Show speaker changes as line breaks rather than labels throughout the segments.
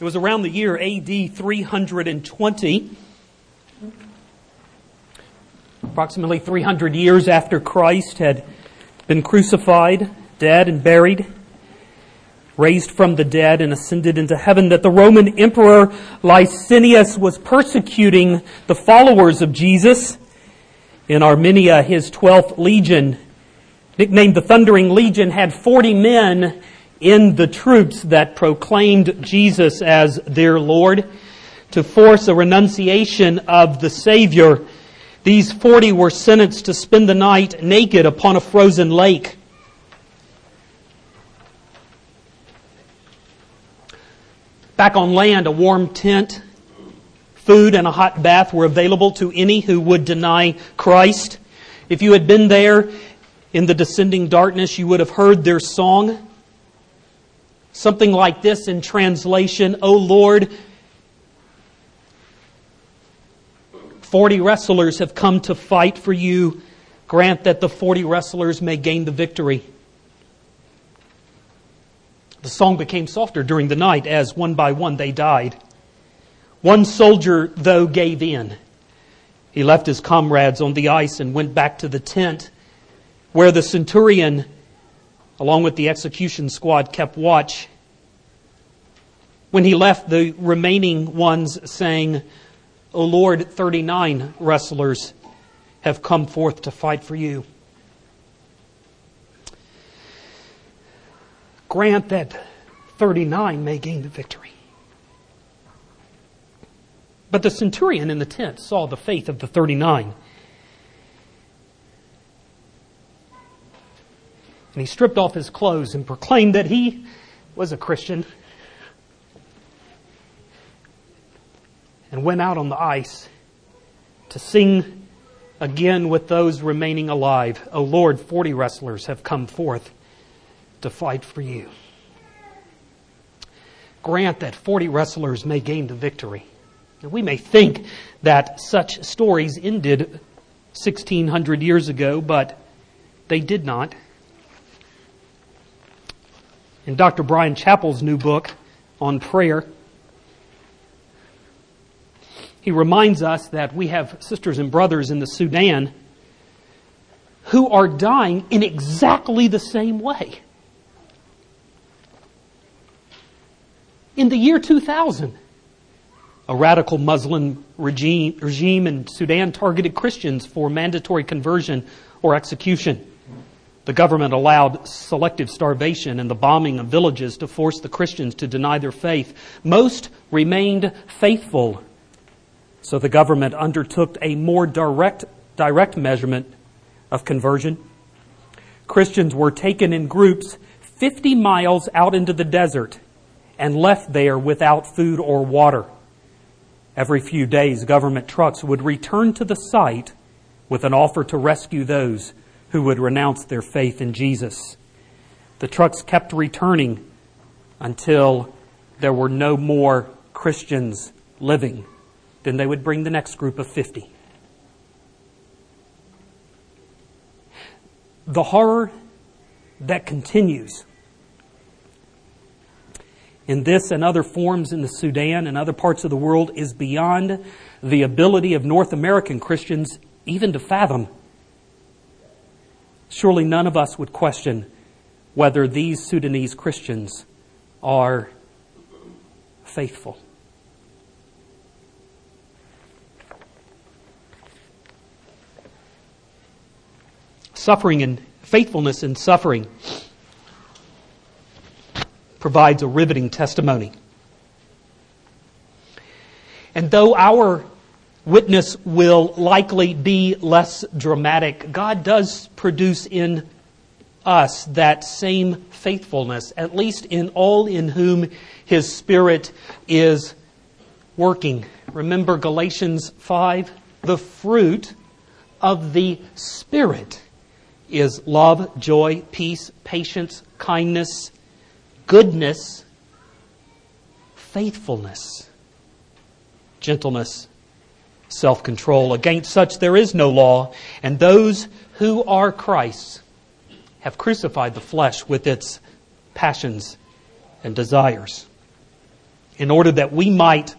It was around the year AD 320, approximately 300 years after Christ had been crucified, dead, and buried, raised from the dead, and ascended into heaven, that the Roman Emperor Licinius was persecuting the followers of Jesus in Armenia, his 12th legion, nicknamed the Thundering Legion, had 40 men in the troops that proclaimed Jesus as their Lord to force a renunciation of the Savior. These 40 were sentenced to spend the night naked upon a frozen lake. Back on land, a warm tent, food, and a hot bath were available to any who would deny Christ. If you had been there in the descending darkness, you would have heard their song. Something like this in translation, O Lord, 40 wrestlers have come to fight for you. Grant that the 40 wrestlers may gain the victory. The song became softer during the night as one by one they died. One soldier, though, gave in. He left his comrades on the ice and went back to the tent where the centurion along with the execution squad, kept watch. When he left, the remaining ones saying, O Lord, 39 wrestlers have come forth to fight for you. Grant that 39 may gain the victory. But the centurion in the tent saw the faith of the 39 And he stripped off his clothes and proclaimed that he was a Christian and went out on the ice to sing again with those remaining alive. O Lord, 40 wrestlers have come forth to fight for you. Grant that 40 wrestlers may gain the victory. Now, we may think that such stories ended 1600 years ago, but they did not. In Dr. Bryan Chapell's new book on prayer, he reminds us that we have sisters and brothers in the Sudan who are dying in exactly the same way. In the year 2000, a radical Muslim regime, regime in Sudan targeted Christians for mandatory conversion or execution. The government allowed selective starvation and the bombing of villages to force the Christians to deny their faith. Most remained faithful. So the government undertook a more direct, direct measurement of conversion. Christians were taken in groups 50 miles out into the desert and left there without food or water. Every few days, government trucks would return to the site with an offer to rescue those who would renounce their faith in Jesus. The trucks kept returning until there were no more Christians living. Then they would bring the next group of 50. The horror that continues in this and other forms in the Sudan and other parts of the world is beyond the ability of North American Christians even to fathom. Surely none of us would question whether these Sudanese Christians are faithful. Suffering and faithfulness in suffering provides a riveting testimony. And though our witness will likely be less dramatic. God does produce in us that same faithfulness, at least in all in whom His Spirit is working. Remember Galatians 5? The fruit of the Spirit is love, joy, peace, patience, kindness, goodness, faithfulness, gentleness, self control. Against such there is no law, and those who are Christ's have crucified the flesh with its passions and desires. in order that we might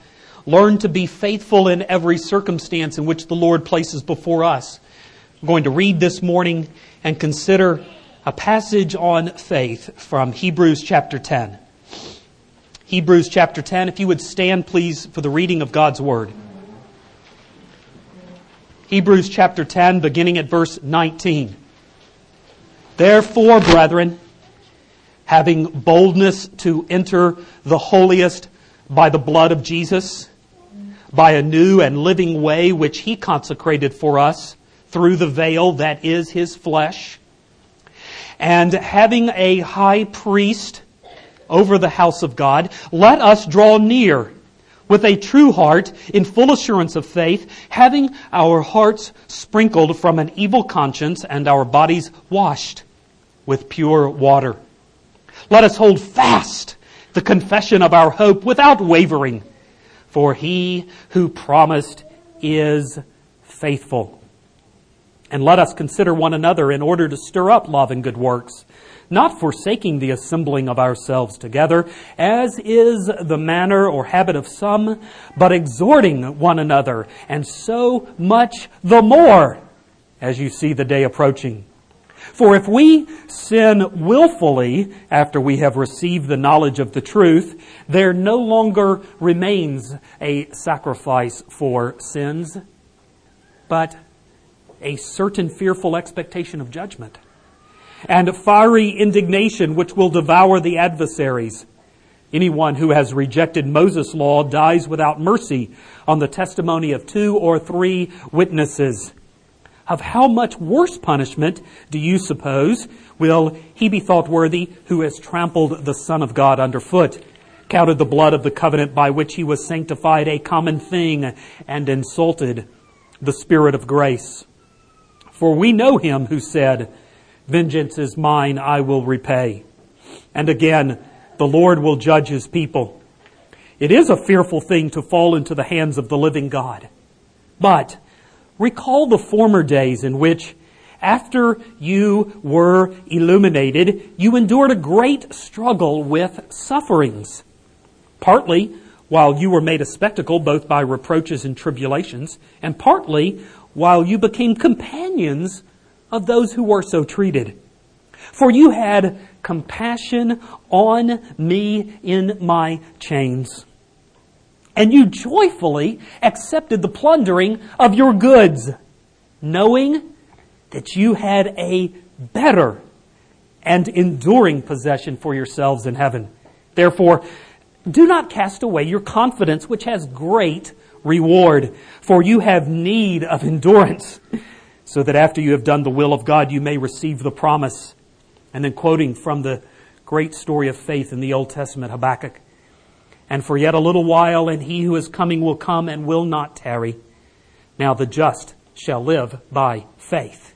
learn to be faithful in every circumstance in which the Lord places before us. I'm going to read this morning and consider a passage on faith from Hebrews chapter 10. Hebrews chapter 10, if you would stand please for the reading of God's Word. Hebrews chapter 10, beginning at verse 19. Therefore, brethren, having boldness to enter the holiest by the blood of Jesus, by a new and living way which he consecrated for us through the veil that is his flesh, and having a high priest over the house of God, let us draw near with a true heart in full assurance of faith, having our hearts sprinkled from an evil conscience and our bodies washed with pure water. Let us hold fast the confession of our hope without wavering, for he who promised is faithful. And let us consider one another in order to stir up love and good works not forsaking the assembling of ourselves together, as is the manner or habit of some, but exhorting one another, and so much the more as you see the day approaching. For if we sin willfully after we have received the knowledge of the truth, there no longer remains a sacrifice for sins, but a certain fearful expectation of judgment and fiery indignation which will devour the adversaries. Anyone who has rejected Moses' law dies without mercy on the testimony of two or three witnesses. Of how much worse punishment do you suppose will he be thought worthy who has trampled the Son of God underfoot, counted the blood of the covenant by which he was sanctified a common thing, and insulted the Spirit of grace? For we know him who said, Vengeance is mine, I will repay. And again, the Lord will judge his people. It is a fearful thing to fall into the hands of the living God. But recall the former days in which, after you were illuminated, you endured a great struggle with sufferings. Partly while you were made a spectacle both by reproaches and tribulations, and partly while you became companions of those who were so treated. For you had compassion on me in my chains. And you joyfully accepted the plundering of your goods, knowing that you had a better and enduring possession for yourselves in heaven. Therefore, do not cast away your confidence, which has great reward, for you have need of endurance so that after you have done the will of God, you may receive the promise. And then quoting from the great story of faith in the Old Testament, Habakkuk. And for yet a little while, and he who is coming will come and will not tarry. Now the just shall live by faith.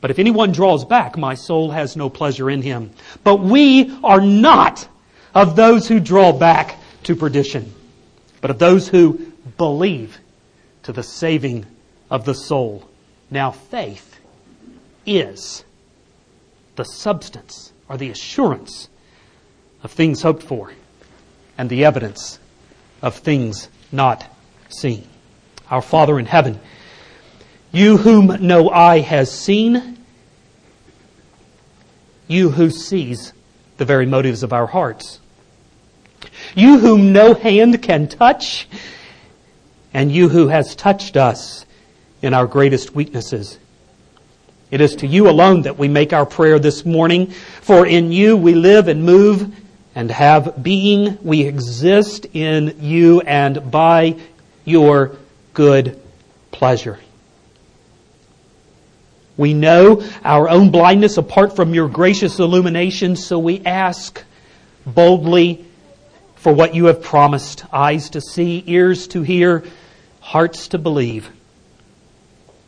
But if anyone draws back, my soul has no pleasure in him. But we are not of those who draw back to perdition, but of those who believe to the saving of the soul. Now, faith is the substance or the assurance of things hoped for and the evidence of things not seen. Our Father in heaven, you whom no eye has seen, you who sees the very motives of our hearts, you whom no hand can touch, and you who has touched us in our greatest weaknesses. It is to you alone that we make our prayer this morning, for in you we live and move and have being. We exist in you and by your good pleasure. We know our own blindness apart from your gracious illumination, so we ask boldly for what you have promised eyes to see, ears to hear, hearts to believe.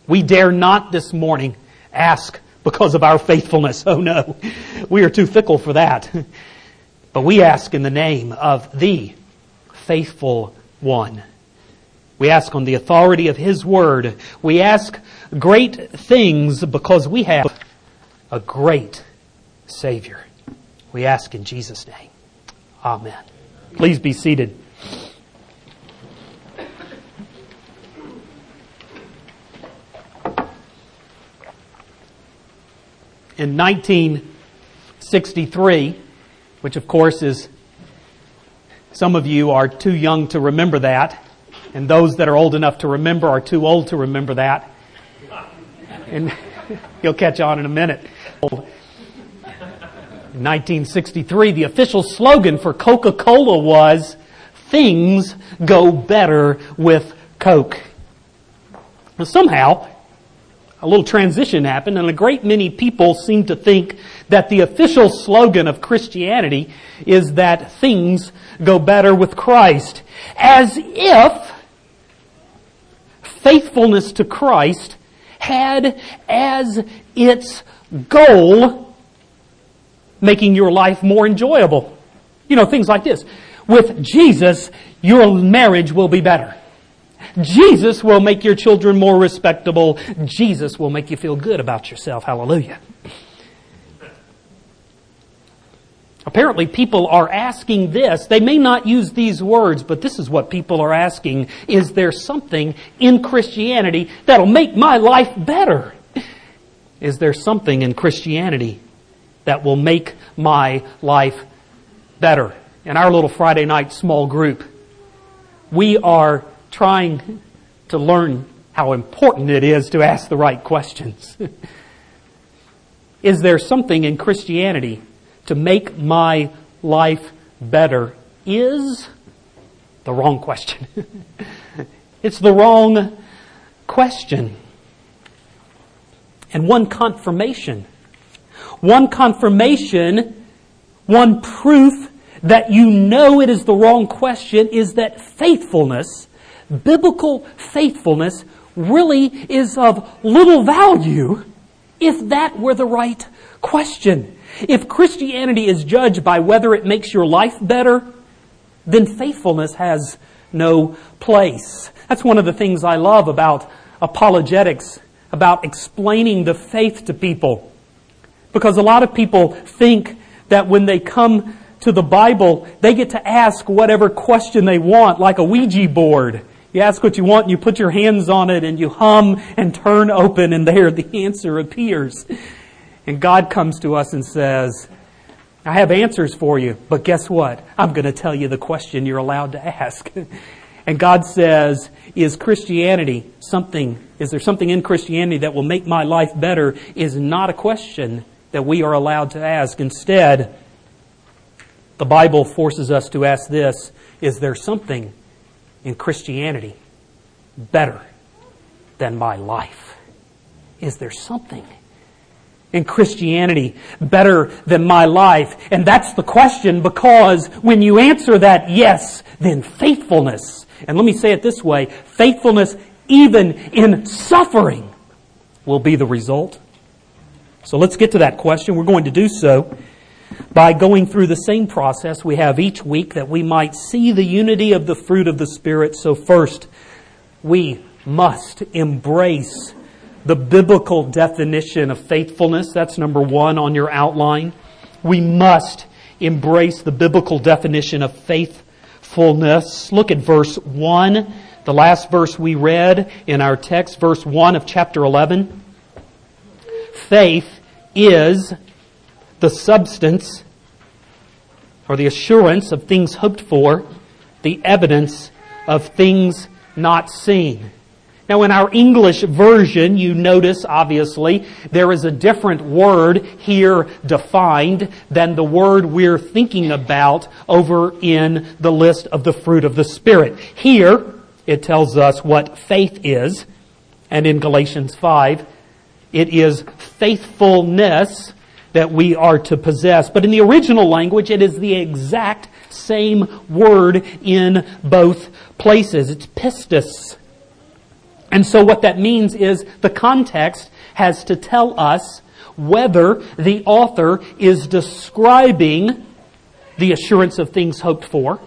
We dare not this morning ask because of our faithfulness. Oh no, we are too fickle for that. But we ask in the name of the faithful one. We ask on the authority of His Word. We ask great things because we have a great Savior. We ask in Jesus' name. Amen. Please be seated. In 1963, which of course is, some of you are too young to remember that, and those that are old enough to remember are too old to remember that. And you'll catch on in a minute. In 1963, the official slogan for Coca-Cola was, things go better with Coke. Somehow, a little transition happened and a great many people seem to think that the official slogan of Christianity is that things go better with Christ. As if faithfulness to Christ had as its goal making your life more enjoyable. You know, things like this. With Jesus, your marriage will be better. Jesus will make your children more respectable. Jesus will make you feel good about yourself. Hallelujah. Apparently people are asking this. They may not use these words, but this is what people are asking. Is there something in Christianity that'll make my life better? Is there something in Christianity that will make my life better? In our little Friday night small group, we are trying to learn how important it is to ask the right questions. is there something in Christianity to make my life better? Is the wrong question. it's the wrong question. And one confirmation, one confirmation, one proof that you know it is the wrong question is that faithfulness, biblical faithfulness, really is of little value if that were the right question. If Christianity is judged by whether it makes your life better, then faithfulness has no place. That's one of the things I love about apologetics, about explaining the faith to people. Because a lot of people think that when they come to the Bible, they get to ask whatever question they want, like a Ouija board. You ask what you want and you put your hands on it and you hum and turn open and there the answer appears. And God comes to us and says, I have answers for you, but guess what? I'm going to tell you the question you're allowed to ask. and God says, is Christianity something, is there something in Christianity that will make my life better is not a question that we are allowed to ask. Instead, the Bible forces us to ask this, is there something in Christianity better than my life? Is there something in Christianity better than my life? And that's the question because when you answer that yes, then faithfulness, and let me say it this way, faithfulness even in suffering will be the result. So let's get to that question. We're going to do so by going through the same process we have each week that we might see the unity of the fruit of the Spirit. So first, we must embrace the biblical definition of faithfulness. That's number one on your outline. We must embrace the biblical definition of faithfulness. Look at verse 1, the last verse we read in our text, verse 1 of chapter 11. Faith is the substance or the assurance of things hoped for, the evidence of things not seen. Now in our English version, you notice obviously there is a different word here defined than the word we're thinking about over in the list of the fruit of the Spirit. Here, it tells us what faith is, and in Galatians 5, it is faithfulness that we are to possess. But in the original language, it is the exact same word in both places. It's pistis. And so what that means is the context has to tell us whether the author is describing the assurance of things hoped for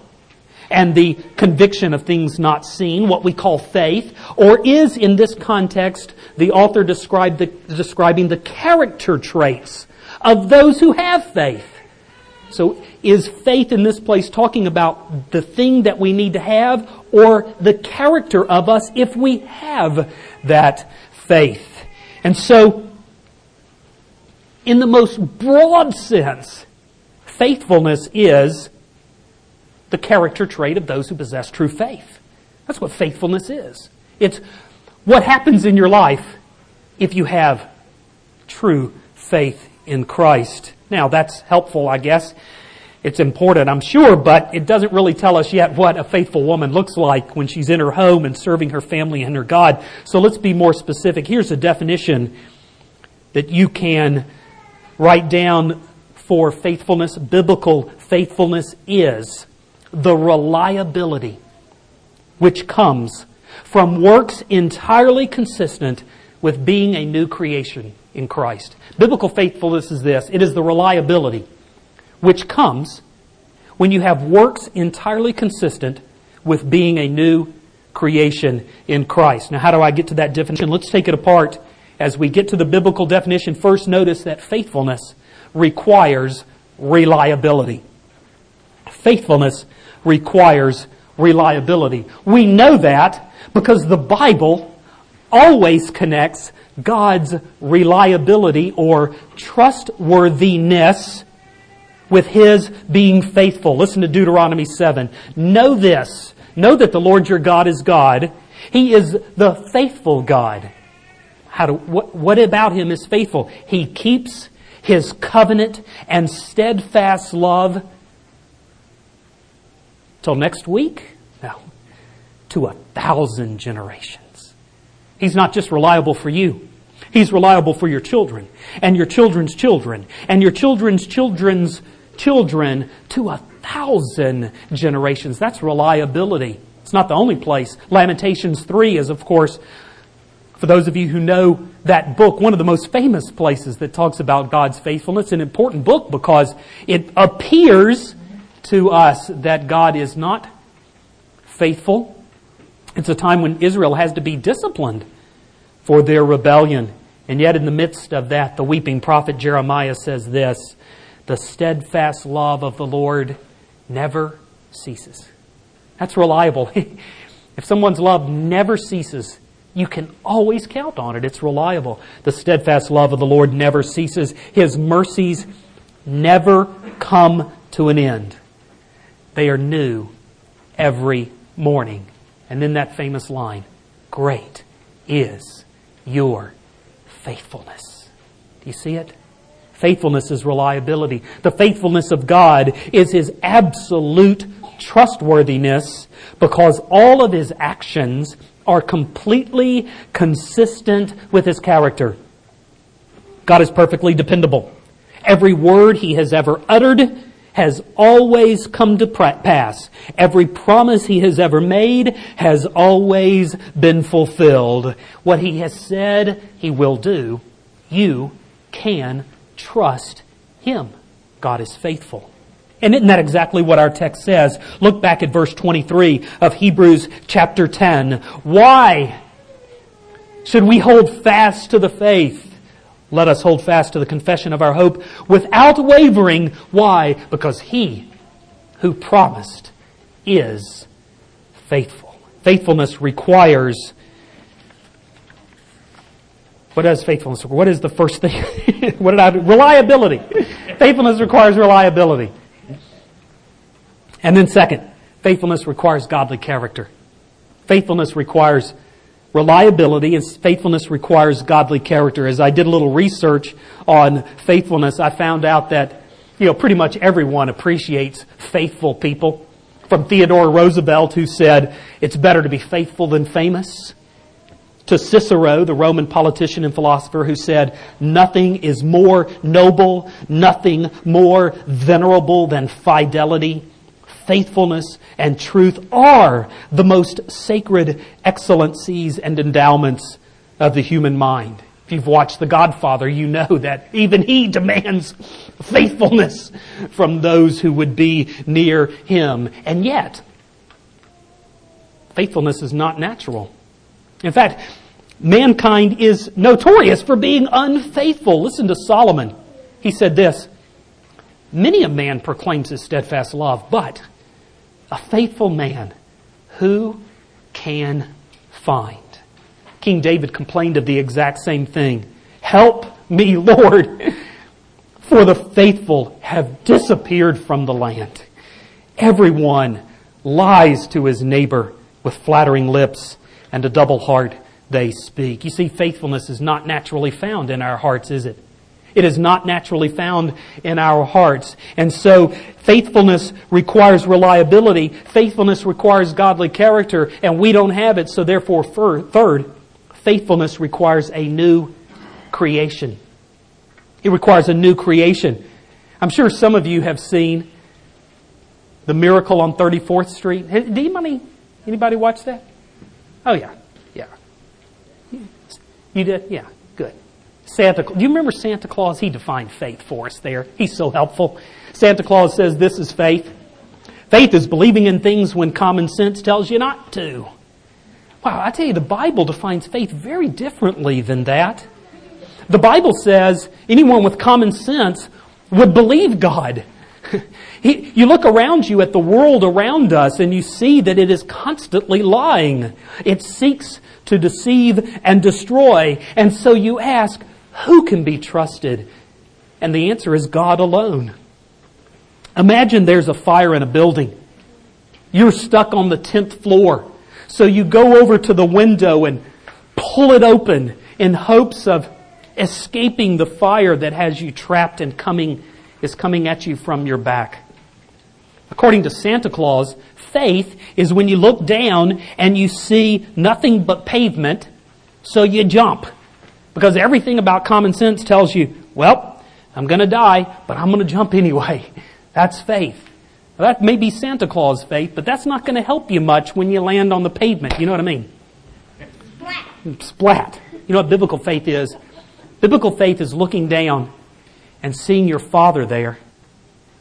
and the conviction of things not seen, what we call faith, or is in this context the author the, describing the character traits of those who have faith? So is faith in this place talking about the thing that we need to have or the character of us if we have that faith? And so in the most broad sense, faithfulness is the character trait of those who possess true faith. That's what faithfulness is. It's what happens in your life if you have true faith in Christ. Now, that's helpful, I guess. It's important, I'm sure, but it doesn't really tell us yet what a faithful woman looks like when she's in her home and serving her family and her God. So let's be more specific. Here's a definition that you can write down for faithfulness. Biblical faithfulness is the reliability which comes from works entirely consistent with being a new creation in Christ. Biblical faithfulness is this. It is the reliability which comes when you have works entirely consistent with being a new creation in Christ. Now, how do I get to that definition? Let's take it apart as we get to the biblical definition. First, notice that faithfulness requires reliability. Faithfulness requires reliability. We know that because the Bible always connects God's reliability or trustworthiness with His being faithful. Listen to Deuteronomy 7. Know this. Know that the Lord your God is God. He is the faithful God. How do, what, what about Him is faithful? He keeps His covenant and steadfast love till next week? No. To a thousand generations. He's not just reliable for you. He's reliable for your children and your children's children and your children's children's children to a thousand generations. That's reliability. It's not the only place. Lamentations 3 is, of course, for those of you who know that book, one of the most famous places that talks about God's faithfulness, an important book because it appears to us that God is not faithful. It's a time when Israel has to be disciplined for their rebellion. And yet, in the midst of that, the weeping prophet Jeremiah says this The steadfast love of the Lord never ceases. That's reliable. if someone's love never ceases, you can always count on it. It's reliable. The steadfast love of the Lord never ceases. His mercies never come to an end. They are new every morning. And then that famous line, Great is your faithfulness. Do you see it? Faithfulness is reliability. The faithfulness of God is His absolute trustworthiness because all of His actions are completely consistent with His character. God is perfectly dependable. Every word He has ever uttered has always come to pass. Every promise he has ever made has always been fulfilled. What he has said he will do, you can trust him. God is faithful. And isn't that exactly what our text says? Look back at verse 23 of Hebrews chapter 10. Why should we hold fast to the faith? Let us hold fast to the confession of our hope without wavering. Why? Because He who promised is faithful. Faithfulness requires what does faithfulness? What is the first thing? what did I do? Reliability. faithfulness requires reliability. And then second, faithfulness requires godly character. Faithfulness requires reliability and faithfulness requires godly character. As I did a little research on faithfulness, I found out that, you know, pretty much everyone appreciates faithful people. From Theodore Roosevelt, who said, it's better to be faithful than famous, to Cicero, the Roman politician and philosopher, who said, nothing is more noble, nothing more venerable than fidelity faithfulness, and truth are the most sacred excellencies and endowments of the human mind. If you've watched The Godfather, you know that even he demands faithfulness from those who would be near him. And yet, faithfulness is not natural. In fact, mankind is notorious for being unfaithful. Listen to Solomon. He said this, Many a man proclaims his steadfast love, but a faithful man who can find. King David complained of the exact same thing. Help me, Lord. for the faithful have disappeared from the land. Everyone lies to his neighbor with flattering lips and a double heart they speak. You see, faithfulness is not naturally found in our hearts, is it? It is not naturally found in our hearts. And so faithfulness requires reliability. Faithfulness requires godly character, and we don't have it. So therefore, third, faithfulness requires a new creation. It requires a new creation. I'm sure some of you have seen the miracle on 34th Street. Did anybody, anybody watch that? Oh yeah, yeah. You did? Yeah. Santa, do you remember Santa Claus? He defined faith for us there. He's so helpful. Santa Claus says this is faith. Faith is believing in things when common sense tells you not to. Wow, I tell you, the Bible defines faith very differently than that. The Bible says anyone with common sense would believe God. you look around you at the world around us and you see that it is constantly lying. It seeks to deceive and destroy. And so you ask, who can be trusted? And the answer is God alone. Imagine there's a fire in a building. You're stuck on the 10th floor. So you go over to the window and pull it open in hopes of escaping the fire that has you trapped and coming, is coming at you from your back. According to Santa Claus, faith is when you look down and you see nothing but pavement, so you jump. Because everything about common sense tells you, well, I'm going to die, but I'm going to jump anyway. That's faith. Now, that may be Santa Claus faith, but that's not going to help you much when you land on the pavement. You know what I mean? Splat. Splat. You know what biblical faith is? Biblical faith is looking down and seeing your Father there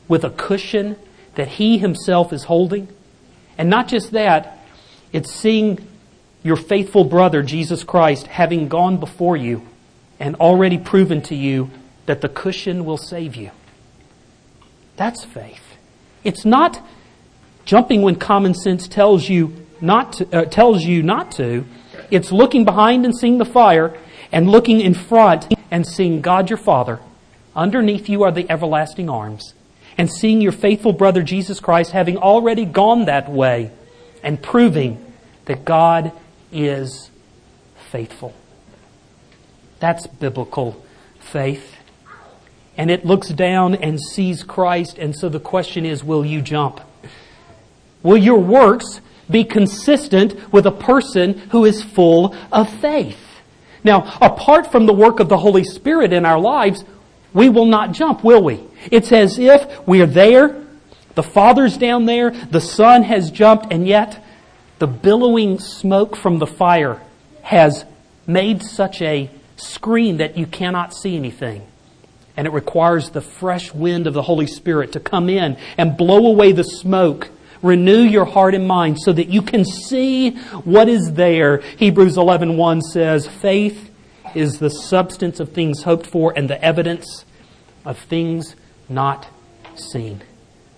with a cushion that He Himself is holding. And not just that, it's seeing your faithful brother, Jesus Christ, having gone before you and already proven to you that the cushion will save you. That's faith. It's not jumping when common sense tells you not to, uh, tells you not to. It's looking behind and seeing the fire and looking in front and seeing God your Father. Underneath you are the everlasting arms and seeing your faithful brother Jesus Christ having already gone that way and proving that God is faithful. That's biblical faith. And it looks down and sees Christ, and so the question is will you jump? Will your works be consistent with a person who is full of faith? Now, apart from the work of the Holy Spirit in our lives, we will not jump, will we? It's as if we're there, the Father's down there, the Son has jumped, and yet the billowing smoke from the fire has made such a screen that you cannot see anything. And it requires the fresh wind of the Holy Spirit to come in and blow away the smoke. Renew your heart and mind so that you can see what is there. Hebrews 11:1 says, "Faith is the substance of things hoped for and the evidence of things not seen."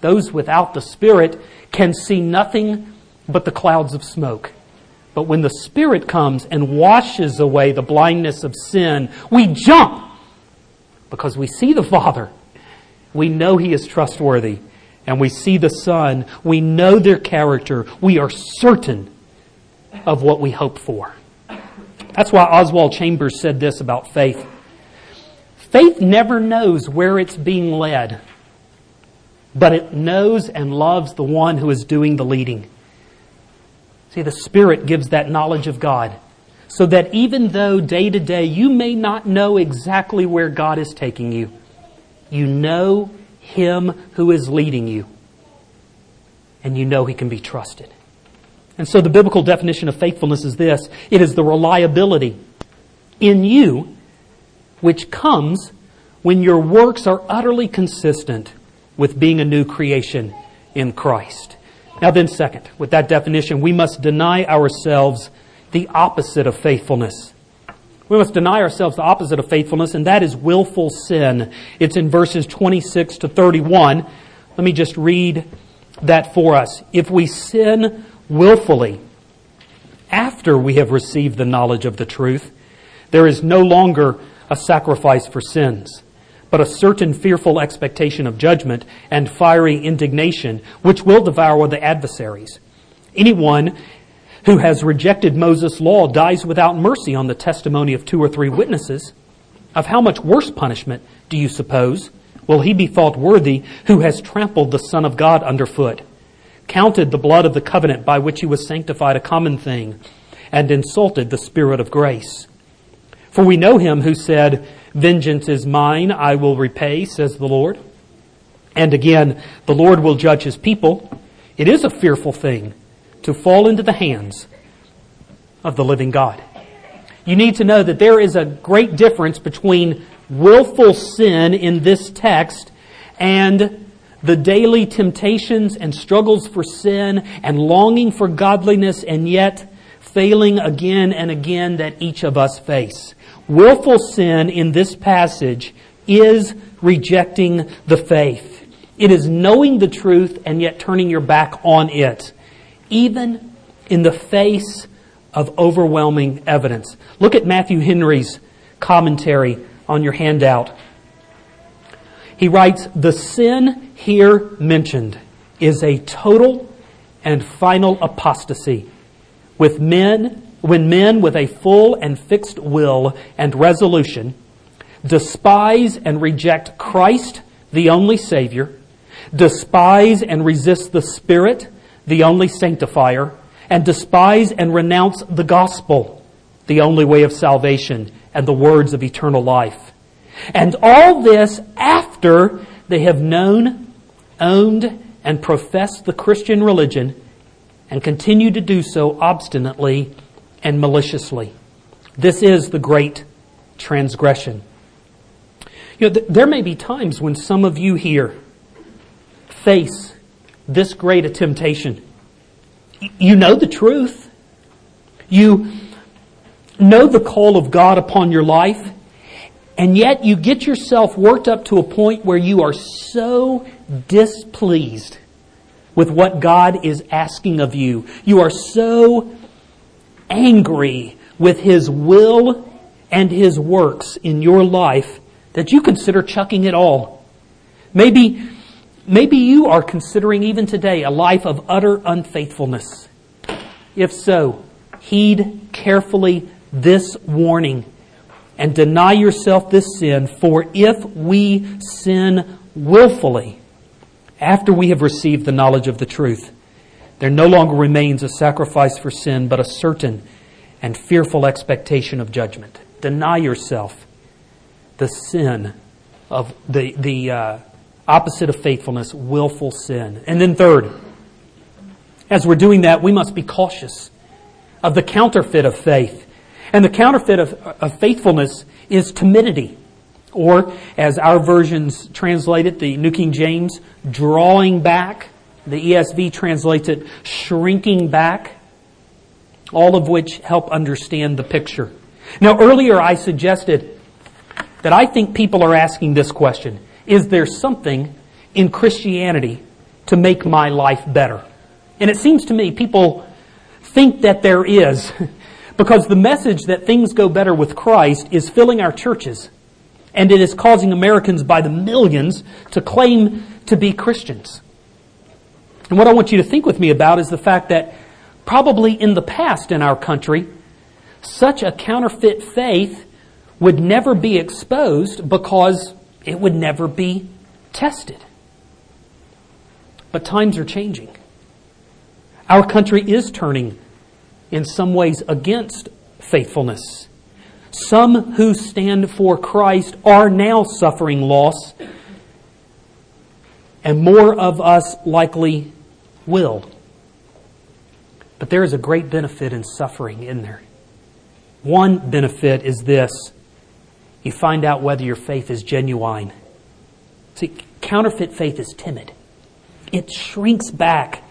Those without the Spirit can see nothing but the clouds of smoke. But when the Spirit comes and washes away the blindness of sin, we jump because we see the Father. We know He is trustworthy. And we see the Son. We know their character. We are certain of what we hope for. That's why Oswald Chambers said this about faith. Faith never knows where it's being led, but it knows and loves the one who is doing the leading. See, the Spirit gives that knowledge of God. So that even though day to day you may not know exactly where God is taking you, you know Him who is leading you. And you know He can be trusted. And so the biblical definition of faithfulness is this it is the reliability in you which comes when your works are utterly consistent with being a new creation in Christ. Now then, second, with that definition, we must deny ourselves the opposite of faithfulness. We must deny ourselves the opposite of faithfulness, and that is willful sin. It's in verses 26 to 31. Let me just read that for us. If we sin willfully after we have received the knowledge of the truth, there is no longer a sacrifice for sins but a certain fearful expectation of judgment and fiery indignation, which will devour the adversaries. Anyone who has rejected Moses' law dies without mercy on the testimony of two or three witnesses. Of how much worse punishment, do you suppose, will he be thought worthy who has trampled the Son of God underfoot, counted the blood of the covenant by which he was sanctified a common thing, and insulted the Spirit of grace? For we know him who said, Vengeance is mine, I will repay, says the Lord. And again, the Lord will judge his people. It is a fearful thing to fall into the hands of the living God. You need to know that there is a great difference between willful sin in this text and the daily temptations and struggles for sin and longing for godliness and yet failing again and again that each of us face. Willful sin in this passage is rejecting the faith. It is knowing the truth and yet turning your back on it, even in the face of overwhelming evidence. Look at Matthew Henry's commentary on your handout. He writes, The sin here mentioned is a total and final apostasy with men when men with a full and fixed will and resolution despise and reject Christ, the only Savior, despise and resist the Spirit, the only sanctifier, and despise and renounce the gospel, the only way of salvation and the words of eternal life. And all this after they have known, owned, and professed the Christian religion and continue to do so obstinately and maliciously. This is the great transgression. You know, th- there may be times when some of you here face this great a temptation. You know the truth. You know the call of God upon your life. And yet you get yourself worked up to a point where you are so displeased with what God is asking of you. You are so angry with His will and His works in your life that you consider chucking it all. Maybe, maybe you are considering even today a life of utter unfaithfulness. If so, heed carefully this warning and deny yourself this sin, for if we sin willfully after we have received the knowledge of the truth, there no longer remains a sacrifice for sin, but a certain and fearful expectation of judgment. Deny yourself the sin of the, the uh, opposite of faithfulness, willful sin. And then, third, as we're doing that, we must be cautious of the counterfeit of faith. And the counterfeit of, of faithfulness is timidity. Or, as our versions translate it, the New King James, drawing back the ESV translates it shrinking back, all of which help understand the picture. Now, earlier I suggested that I think people are asking this question Is there something in Christianity to make my life better? And it seems to me people think that there is because the message that things go better with Christ is filling our churches and it is causing Americans by the millions to claim to be Christians. And what I want you to think with me about is the fact that probably in the past in our country, such a counterfeit faith would never be exposed because it would never be tested. But times are changing. Our country is turning in some ways against faithfulness. Some who stand for Christ are now suffering loss, and more of us likely will. But there is a great benefit in suffering in there. One benefit is this you find out whether your faith is genuine. See, counterfeit faith is timid, it shrinks back,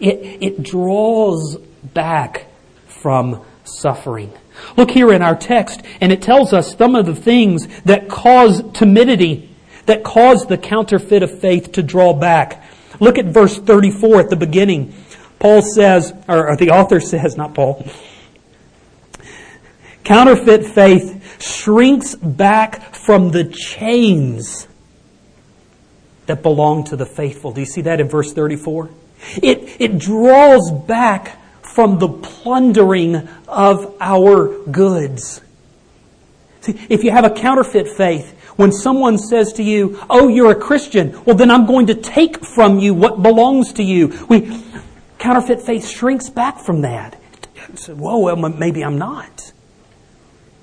it, it draws back from suffering. Look here in our text, and it tells us some of the things that cause timidity, that cause the counterfeit of faith to draw back. Look at verse 34 at the beginning. Paul says, or, the author says, not Paul, Counterfeit faith shrinks back from the chains that belong to the faithful. Do you see that in verse 34? It, it draws back from the plundering of our goods. See, if you have a counterfeit faith, when someone says to you, Oh, you're a Christian, well, then I'm going to take from you what belongs to you. We, counterfeit faith shrinks back from that. Whoa, well, maybe I'm not.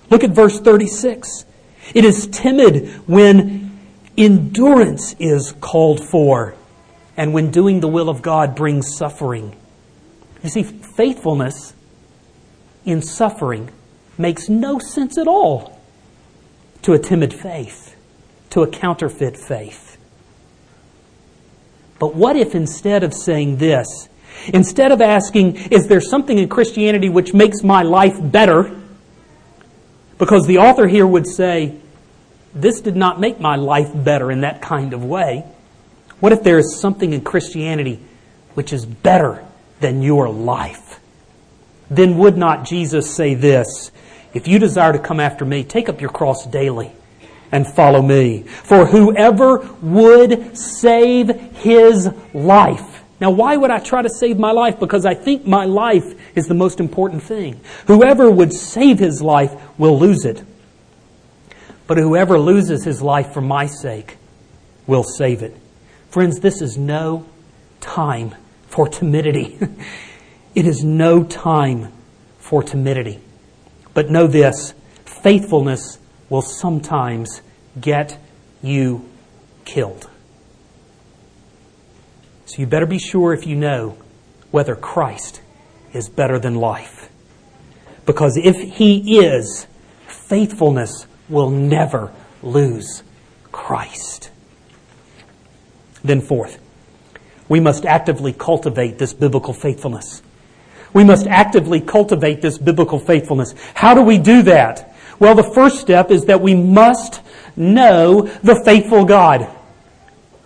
Look at verse 36. It is timid when endurance is called for and when doing the will of God brings suffering. You see, faithfulness in suffering makes no sense at all to a timid faith, to a counterfeit faith. But what if instead of saying this, instead of asking, is there something in Christianity which makes my life better? Because the author here would say, this did not make my life better in that kind of way. What if there is something in Christianity which is better than your life? Then would not Jesus say this? If you desire to come after me, take up your cross daily and follow me. For whoever would save his life. Now, why would I try to save my life? Because I think my life is the most important thing. Whoever would save his life will lose it. But whoever loses his life for my sake will save it. Friends, this is no time for timidity. it is no time for timidity. But know this faithfulness will sometimes get you killed. So you better be sure if you know whether Christ is better than life. Because if he is, faithfulness will never lose Christ. Then, fourth, we must actively cultivate this biblical faithfulness. We must actively cultivate this biblical faithfulness. How do we do that? Well, the first step is that we must know the faithful God.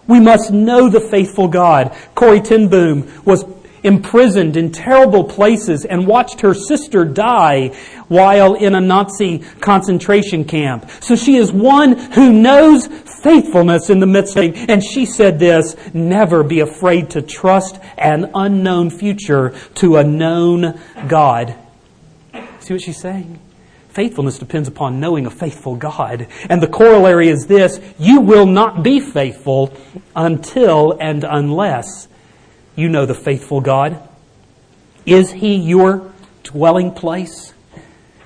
We must know the faithful God. Corrie ten Boom was imprisoned in terrible places and watched her sister die while in a Nazi concentration camp. So she is one who knows faithfulness in the midst of it. And she said this, never be afraid to trust an unknown future to a known God. See what she's saying? Faithfulness depends upon knowing a faithful God. And the corollary is this, you will not be faithful until and unless you know the faithful God. Is He your dwelling place?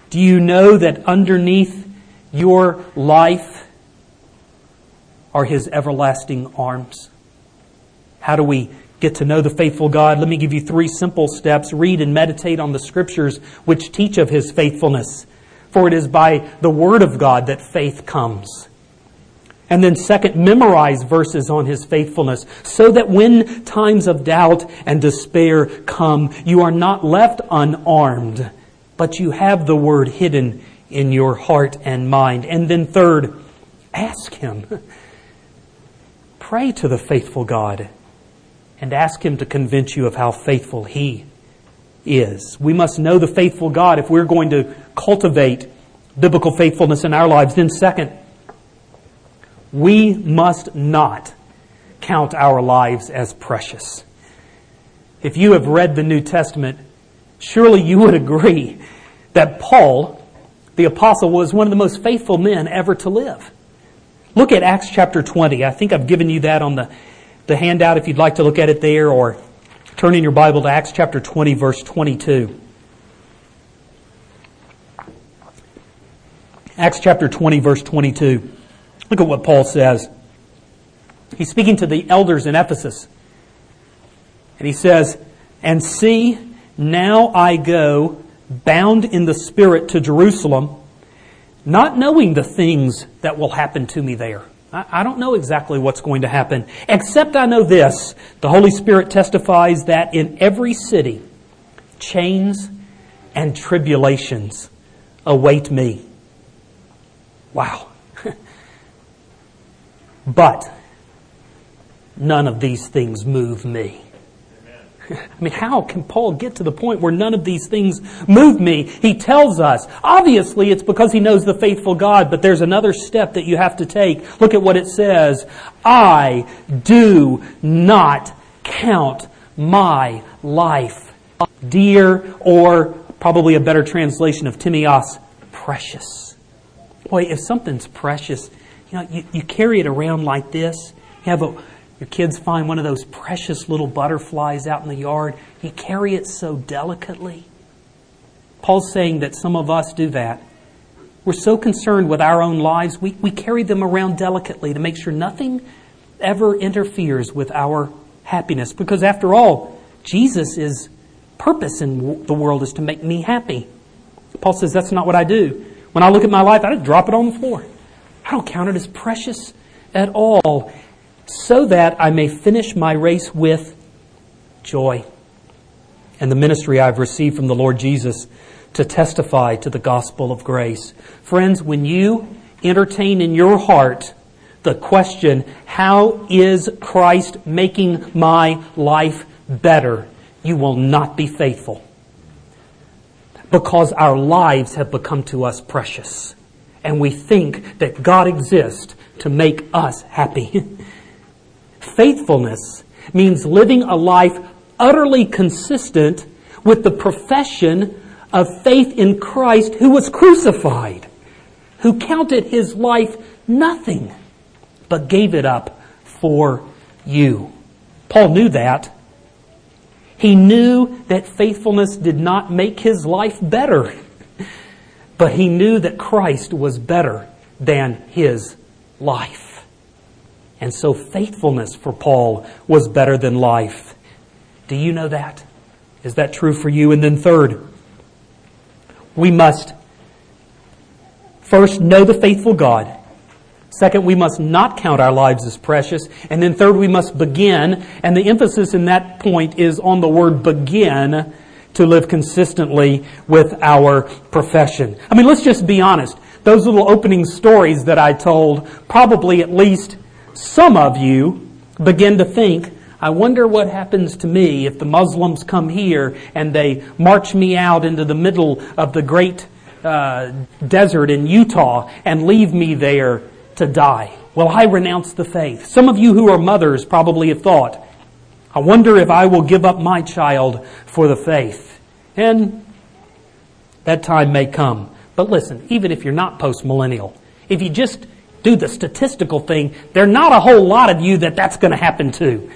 Do you know that underneath your life are His everlasting arms? How do we get to know the faithful God? Let me give you three simple steps. Read and meditate on the scriptures which teach of His faithfulness. For it is by the Word of God that faith comes. And then second, memorize verses on his faithfulness so that when times of doubt and despair come, you are not left unarmed, but you have the word hidden in your heart and mind. And then third, ask him. Pray to the faithful God and ask him to convince you of how faithful he is. We must know the faithful God if we're going to cultivate biblical faithfulness in our lives. Then second, we must not count our lives as precious. If you have read the New Testament, surely you would agree that Paul, the apostle, was one of the most faithful men ever to live. Look at Acts chapter 20. I think I've given you that on the, the handout if you'd like to look at it there, or turn in your Bible to Acts chapter 20, verse 22. Acts chapter 20, verse 22. Look at what Paul says. He's speaking to the elders in Ephesus. And he says, And see, now I go bound in the Spirit to Jerusalem, not knowing the things that will happen to me there. I don't know exactly what's going to happen, except I know this. The Holy Spirit testifies that in every city, chains and tribulations await me. Wow. But none of these things move me. I mean, how can Paul get to the point where none of these things move me? He tells us. Obviously, it's because he knows the faithful God, but there's another step that you have to take. Look at what it says. I do not count my life dear, or probably a better translation of timios, precious. Boy, if something's precious, you know, you, you carry it around like this. You have a, your kids find one of those precious little butterflies out in the yard. You carry it so delicately. Paul's saying that some of us do that. We're so concerned with our own lives, we, we carry them around delicately to make sure nothing ever interferes with our happiness. Because after all, Jesus' is purpose in the world is to make me happy. Paul says that's not what I do. When I look at my life, I just drop it on the floor. I don't count it as precious at all so that I may finish my race with joy and the ministry I've received from the Lord Jesus to testify to the gospel of grace. Friends, when you entertain in your heart the question, how is Christ making my life better? You will not be faithful. Because our lives have become to us precious. And we think that God exists to make us happy. Faithfulness means living a life utterly consistent with the profession of faith in Christ who was crucified, who counted his life nothing, but gave it up for you. Paul knew that. He knew that faithfulness did not make his life better, but he knew that Christ was better than his life. And so faithfulness for Paul was better than life. Do you know that? Is that true for you? And then third, we must first know the faithful God. Second, we must not count our lives as precious. And then third, we must begin. And the emphasis in that point is on the word begin to live consistently with our profession. I mean, let's just be honest. Those little opening stories that I told probably at least some of you begin to think, I wonder what happens to me if the Muslims come here and they march me out into the middle of the great uh, desert in Utah and leave me there to die. Well, I renounce the faith. Some of you who are mothers probably have thought, I wonder if I will give up my child for the faith. And that time may come. But listen, even if you're not postmillennial, if you just do the statistical thing, there are not a whole lot of you that that's going to happen to.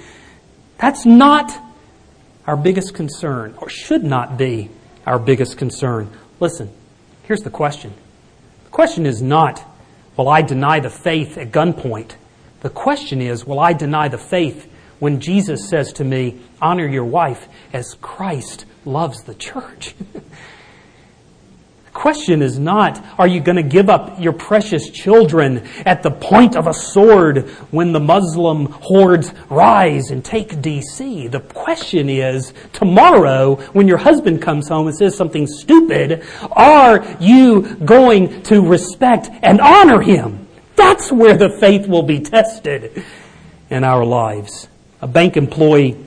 That's not our biggest concern, or should not be our biggest concern. Listen, here's the question. The question is not, will I deny the faith at gunpoint? The question is, will I deny the faith when Jesus says to me, honor your wife as Christ loves the church? The question is not, are you going to give up your precious children at the point of a sword when the Muslim hordes rise and take DC? The question is, tomorrow, when your husband comes home and says something stupid, are you going to respect and honor him? That's where the faith will be tested in our lives. A bank employee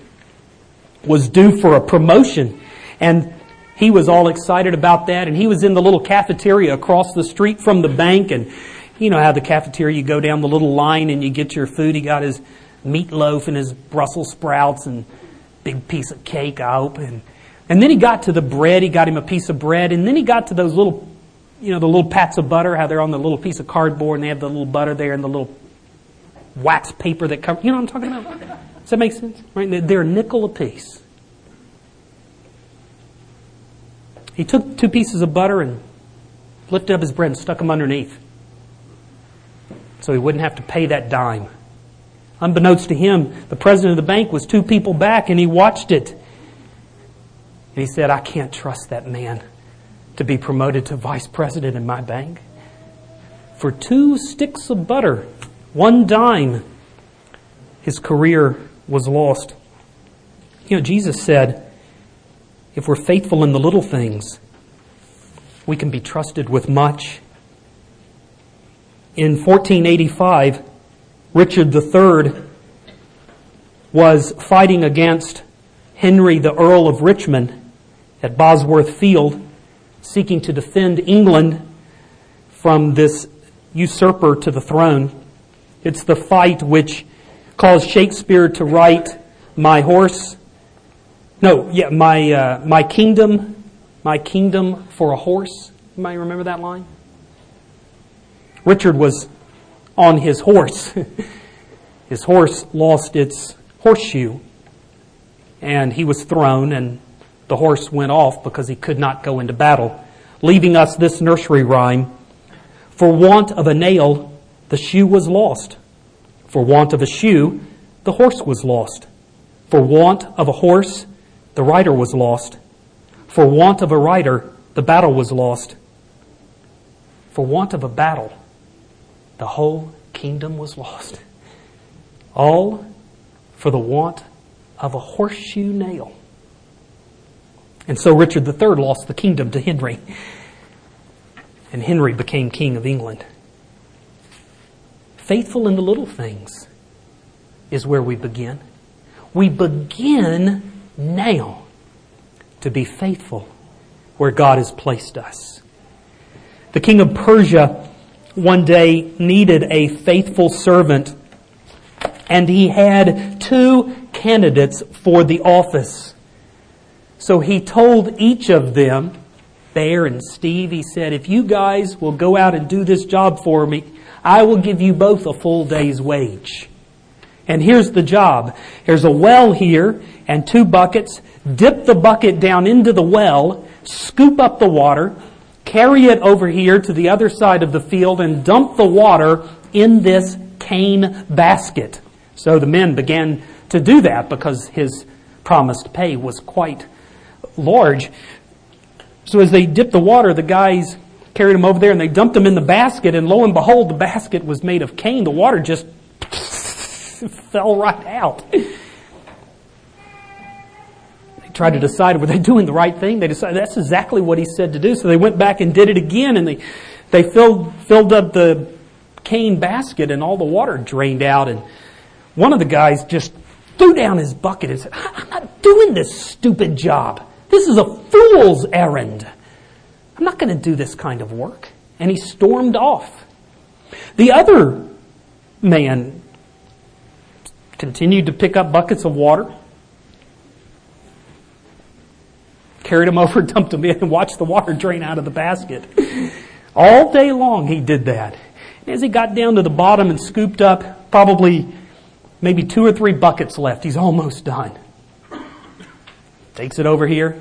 was due for a promotion and he was all excited about that and he was in the little cafeteria across the street from the bank and you know how the cafeteria you go down the little line and you get your food. He got his meatloaf and his Brussels sprouts and big piece of cake, I hope. And, and then he got to the bread. He got him a piece of bread. And then he got to those little, you know, the little pats of butter, how they're on the little piece of cardboard and they have the little butter there and the little wax paper that cover, you know what I'm talking about? Does that make sense? Right? They're a nickel a piece. He took two pieces of butter and lifted up his bread and stuck them underneath so he wouldn't have to pay that dime. Unbeknownst to him, the president of the bank was two people back and he watched it. And he said, I can't trust that man to be promoted to vice president in my bank. For two sticks of butter, one dime, his career was lost. You know, Jesus said, if we're faithful in the little things, we can be trusted with much. In 1485, Richard III was fighting against Henry, the Earl of Richmond, at Bosworth Field, seeking to defend England from this usurper to the throne. It's the fight which caused Shakespeare to write, My horse, no, yeah, my, uh, my kingdom, my kingdom for a horse. You remember that line? Richard was on his horse. his horse lost its horseshoe and he was thrown and the horse went off because he could not go into battle, leaving us this nursery rhyme. For want of a nail, the shoe was lost. For want of a shoe, the horse was lost. For want of a horse, the rider was lost. For want of a rider, the battle was lost. For want of a battle, the whole kingdom was lost. All for the want of a horseshoe nail. And so Richard III lost the kingdom to Henry. And Henry became king of England. Faithful in the little things is where we begin. We begin now to be faithful where God has placed us. The king of Persia one day needed a faithful servant and he had two candidates for the office. So he told each of them, Bear and Steve, he said, if you guys will go out and do this job for me, I will give you both a full day's wage. And here's the job. There's a well here and two buckets. Dip the bucket down into the well, scoop up the water, carry it over here to the other side of the field and dump the water in this cane basket. So the men began to do that because his promised pay was quite large. So as they dipped the water, the guys carried them over there and they dumped them in the basket and lo and behold, the basket was made of cane. The water just fell right out. They tried to decide were they doing the right thing. They decided that's exactly what he said to do. So they went back and did it again and they, they filled, filled up the cane basket and all the water drained out and one of the guys just threw down his bucket and said, I'm not doing this stupid job. This is a fool's errand. I'm not going to do this kind of work. And he stormed off. The other man continued to pick up buckets of water, carried them over, dumped them in, and watched the water drain out of the basket. All day long he did that. And as he got down to the bottom and scooped up probably maybe two or three buckets left. He's almost done. Takes it over here,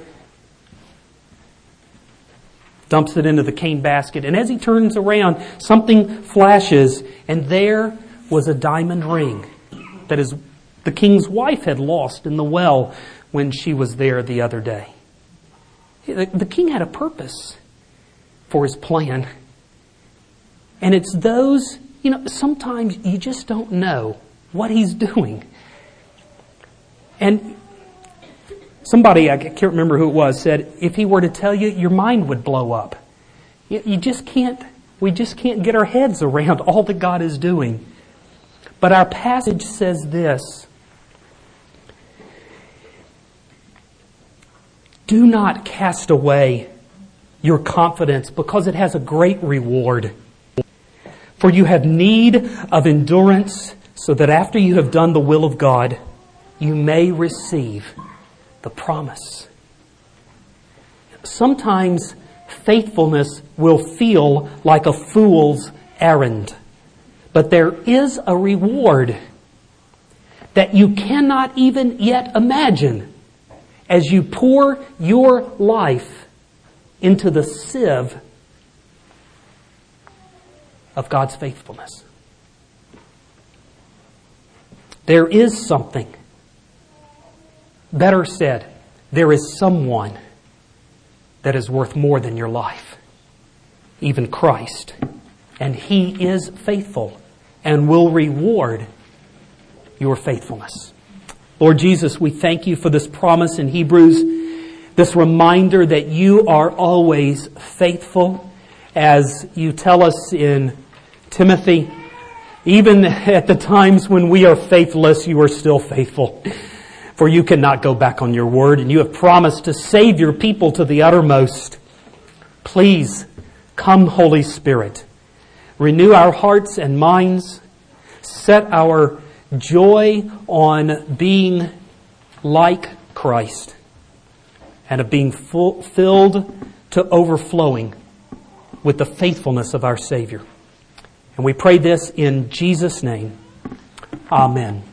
dumps it into the cane basket, and as he turns around, something flashes, and there was a diamond ring that is the king's wife had lost in the well when she was there the other day. The, king had a purpose for his plan. And it's those, you know, sometimes you just don't know what he's doing. And somebody, I can't remember who it was, said, if he were to tell you, your mind would blow up. You, you just can't, we just can't get our heads around all that God is doing. But our passage says this. Do not cast away your confidence because it has a great reward. For you have need of endurance so that after you have done the will of God, you may receive the promise. Sometimes faithfulness will feel like a fool's errand, but there is a reward that you cannot even yet imagine as you pour your life into the sieve of God's faithfulness. There is something. Better said, there is someone that is worth more than your life, even Christ. And He is faithful and will reward your faithfulness. Lord Jesus, we thank you for this promise in Hebrews, this reminder that you are always faithful, as you tell us in Timothy even at the times when we are faithless, you are still faithful. For you cannot go back on your word, and you have promised to save your people to the uttermost. Please come, Holy Spirit. Renew our hearts and minds. Set our joy on being like Christ and of being full, filled to overflowing with the faithfulness of our Savior. And we pray this in Jesus' name. Amen.